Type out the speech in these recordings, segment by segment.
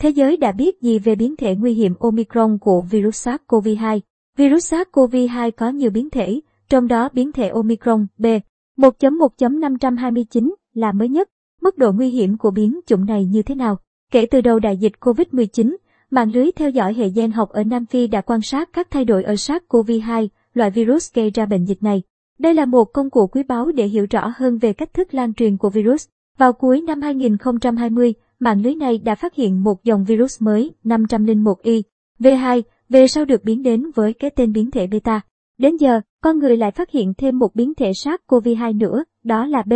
Thế giới đã biết gì về biến thể nguy hiểm Omicron của virus SARS-CoV-2? Virus SARS-CoV-2 có nhiều biến thể, trong đó biến thể Omicron B 1.1.529 là mới nhất. Mức độ nguy hiểm của biến chủng này như thế nào? Kể từ đầu đại dịch COVID-19, mạng lưới theo dõi hệ gen học ở Nam Phi đã quan sát các thay đổi ở SARS-CoV-2, loại virus gây ra bệnh dịch này. Đây là một công cụ quý báu để hiểu rõ hơn về cách thức lan truyền của virus. Vào cuối năm 2020, mạng lưới này đã phát hiện một dòng virus mới 501Y, V2, về sau được biến đến với cái tên biến thể beta. Đến giờ, con người lại phát hiện thêm một biến thể SARS-CoV-2 nữa, đó là B.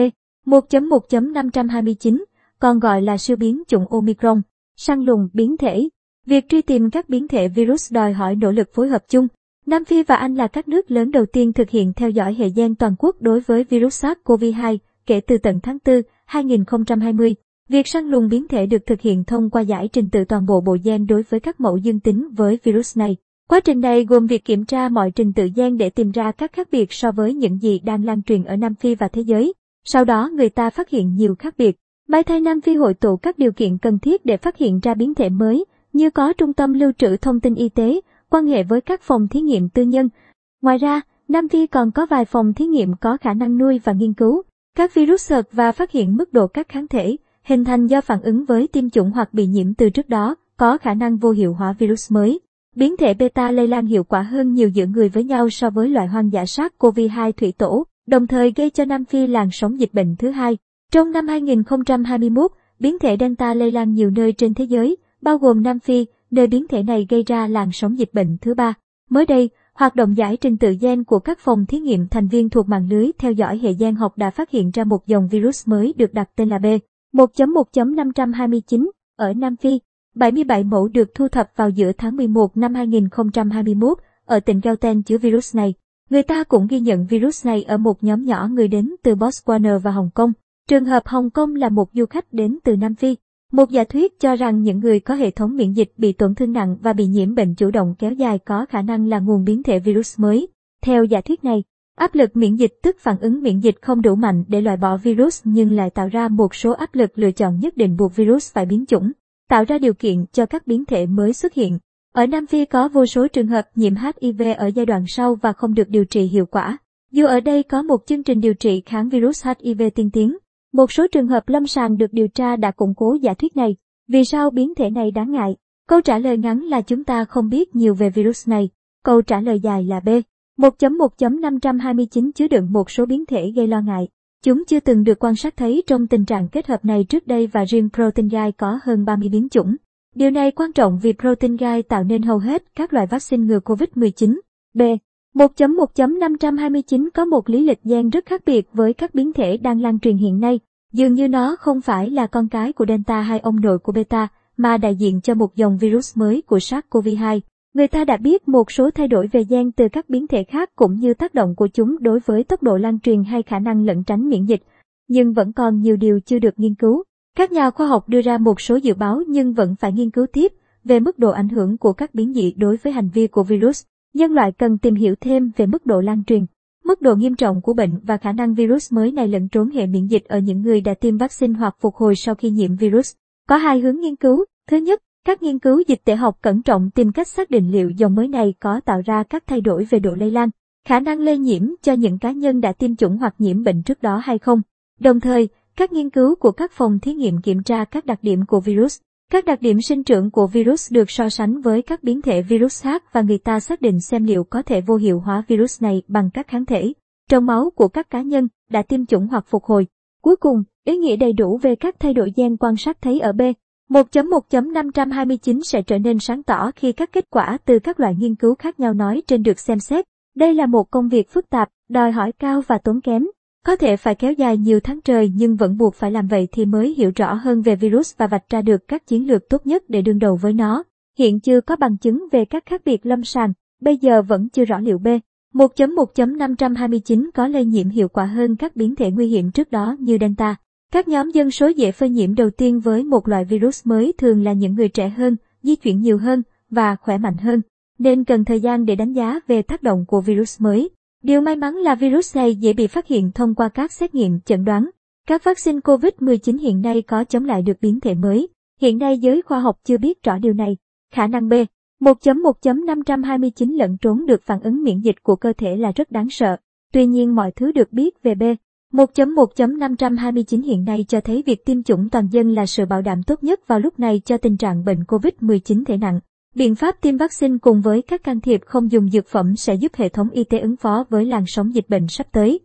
1.1.529, còn gọi là siêu biến chủng Omicron, săn lùng biến thể. Việc truy tìm các biến thể virus đòi hỏi nỗ lực phối hợp chung. Nam Phi và Anh là các nước lớn đầu tiên thực hiện theo dõi hệ gen toàn quốc đối với virus SARS-CoV-2 kể từ tận tháng 4, 2020. Việc săn lùng biến thể được thực hiện thông qua giải trình tự toàn bộ bộ gen đối với các mẫu dương tính với virus này. Quá trình này gồm việc kiểm tra mọi trình tự gen để tìm ra các khác biệt so với những gì đang lan truyền ở Nam Phi và thế giới. Sau đó người ta phát hiện nhiều khác biệt. May thay Nam Phi hội tụ các điều kiện cần thiết để phát hiện ra biến thể mới, như có trung tâm lưu trữ thông tin y tế, quan hệ với các phòng thí nghiệm tư nhân. Ngoài ra, Nam Phi còn có vài phòng thí nghiệm có khả năng nuôi và nghiên cứu các virus sợt và phát hiện mức độ các kháng thể, hình thành do phản ứng với tiêm chủng hoặc bị nhiễm từ trước đó, có khả năng vô hiệu hóa virus mới. Biến thể beta lây lan hiệu quả hơn nhiều giữa người với nhau so với loại hoang dã sát COVID-2 thủy tổ, đồng thời gây cho Nam Phi làn sóng dịch bệnh thứ hai. Trong năm 2021, biến thể Delta lây lan nhiều nơi trên thế giới, bao gồm Nam Phi, nơi biến thể này gây ra làn sóng dịch bệnh thứ ba. Mới đây, hoạt động giải trình tự gen của các phòng thí nghiệm thành viên thuộc mạng lưới theo dõi hệ gen học đã phát hiện ra một dòng virus mới được đặt tên là B. 1.1.529 ở Nam Phi. 77 mẫu được thu thập vào giữa tháng 11 năm 2021 ở tỉnh Gauteng chứa virus này. Người ta cũng ghi nhận virus này ở một nhóm nhỏ người đến từ Botswana và Hồng Kông. Trường hợp Hồng Kông là một du khách đến từ Nam Phi. Một giả thuyết cho rằng những người có hệ thống miễn dịch bị tổn thương nặng và bị nhiễm bệnh chủ động kéo dài có khả năng là nguồn biến thể virus mới. Theo giả thuyết này, áp lực miễn dịch tức phản ứng miễn dịch không đủ mạnh để loại bỏ virus nhưng lại tạo ra một số áp lực lựa chọn nhất định buộc virus phải biến chủng, tạo ra điều kiện cho các biến thể mới xuất hiện. Ở Nam Phi có vô số trường hợp nhiễm HIV ở giai đoạn sau và không được điều trị hiệu quả. Dù ở đây có một chương trình điều trị kháng virus HIV tiên tiến, một số trường hợp lâm sàng được điều tra đã củng cố giả thuyết này. Vì sao biến thể này đáng ngại? Câu trả lời ngắn là chúng ta không biết nhiều về virus này. Câu trả lời dài là B. 1.1.529 chứa đựng một số biến thể gây lo ngại. Chúng chưa từng được quan sát thấy trong tình trạng kết hợp này trước đây và riêng protein gai có hơn 30 biến chủng. Điều này quan trọng vì protein gai tạo nên hầu hết các loại vaccine ngừa COVID-19. B. 1.1.529 có một lý lịch gen rất khác biệt với các biến thể đang lan truyền hiện nay. Dường như nó không phải là con cái của Delta hay ông nội của Beta, mà đại diện cho một dòng virus mới của SARS-CoV-2. Người ta đã biết một số thay đổi về gen từ các biến thể khác cũng như tác động của chúng đối với tốc độ lan truyền hay khả năng lẩn tránh miễn dịch, nhưng vẫn còn nhiều điều chưa được nghiên cứu. Các nhà khoa học đưa ra một số dự báo nhưng vẫn phải nghiên cứu tiếp về mức độ ảnh hưởng của các biến dị đối với hành vi của virus. Nhân loại cần tìm hiểu thêm về mức độ lan truyền, mức độ nghiêm trọng của bệnh và khả năng virus mới này lẫn trốn hệ miễn dịch ở những người đã tiêm vaccine hoặc phục hồi sau khi nhiễm virus. Có hai hướng nghiên cứu. Thứ nhất, các nghiên cứu dịch tễ học cẩn trọng tìm cách xác định liệu dòng mới này có tạo ra các thay đổi về độ lây lan, khả năng lây nhiễm cho những cá nhân đã tiêm chủng hoặc nhiễm bệnh trước đó hay không. Đồng thời, các nghiên cứu của các phòng thí nghiệm kiểm tra các đặc điểm của virus. Các đặc điểm sinh trưởng của virus được so sánh với các biến thể virus khác và người ta xác định xem liệu có thể vô hiệu hóa virus này bằng các kháng thể trong máu của các cá nhân đã tiêm chủng hoặc phục hồi. Cuối cùng, ý nghĩa đầy đủ về các thay đổi gen quan sát thấy ở B 1.1.529 sẽ trở nên sáng tỏ khi các kết quả từ các loại nghiên cứu khác nhau nói trên được xem xét. Đây là một công việc phức tạp, đòi hỏi cao và tốn kém. Có thể phải kéo dài nhiều tháng trời nhưng vẫn buộc phải làm vậy thì mới hiểu rõ hơn về virus và vạch ra được các chiến lược tốt nhất để đương đầu với nó. Hiện chưa có bằng chứng về các khác biệt lâm sàng, bây giờ vẫn chưa rõ liệu B. 1.1.529 có lây nhiễm hiệu quả hơn các biến thể nguy hiểm trước đó như Delta. Các nhóm dân số dễ phơi nhiễm đầu tiên với một loại virus mới thường là những người trẻ hơn, di chuyển nhiều hơn và khỏe mạnh hơn, nên cần thời gian để đánh giá về tác động của virus mới. Điều may mắn là virus này dễ bị phát hiện thông qua các xét nghiệm chẩn đoán. Các vaccine COVID-19 hiện nay có chống lại được biến thể mới. Hiện nay giới khoa học chưa biết rõ điều này. Khả năng B. 1.1.529 lẫn trốn được phản ứng miễn dịch của cơ thể là rất đáng sợ. Tuy nhiên mọi thứ được biết về B. 1.1.529 hiện nay cho thấy việc tiêm chủng toàn dân là sự bảo đảm tốt nhất vào lúc này cho tình trạng bệnh COVID-19 thể nặng. Biện pháp tiêm vaccine cùng với các can thiệp không dùng dược phẩm sẽ giúp hệ thống y tế ứng phó với làn sóng dịch bệnh sắp tới.